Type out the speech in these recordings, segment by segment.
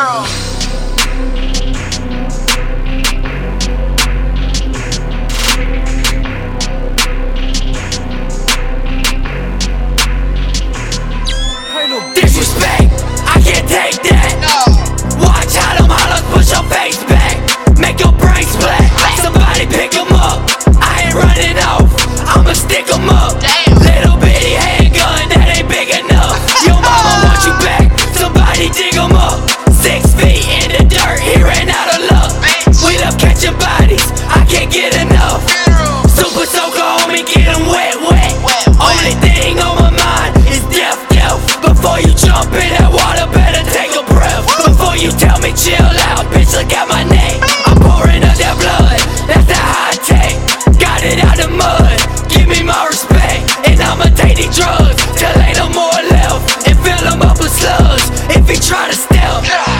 girl. Disrespect, I can't take that. No. Watch out, them push your face back. Make your brains black. Somebody up. I ain't running off. I'ma stick up. Little bitty handgun that ain't big enough. Your mama wants you back. Somebody up feet in the dirt, he ran out of luck. We love catching bodies, I can't get enough. Super soaker, homie, get him wet, wet. Only thing on my mind is death, death. Before you jump in that water, better take a breath. Before you tell me chill out, bitch, look at my neck. I'm pouring up that blood, that's the high tech. Got it out the mud, give me my respect. And I'ma take these drugs till ain't no more left. And fill up with slugs if he try to step.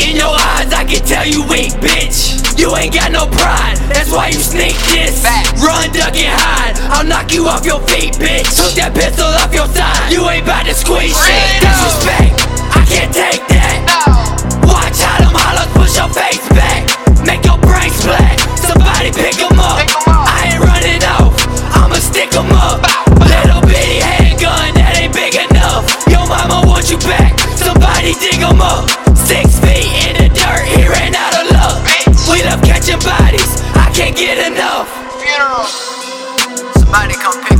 Look in your eyes, I can tell you weak, bitch. You ain't got no pride, that's why you sneak this. Run, duck, and hide. I'll knock you off your feet, bitch. Took that pistol off your side. You ain't about to squeeze shit. Disrespect, I can't take that. Watch how them hollows push your face back. Make your brain splat. Somebody pick 'em up. I ain't running off, I'ma stick 'em up. Little bitty handgun that ain't big enough. Your mama wants you back. Mighty dig em up. Six feet in the dirt, he ran out of luck. We love catching bodies, I can't get enough. Funeral. Somebody come pick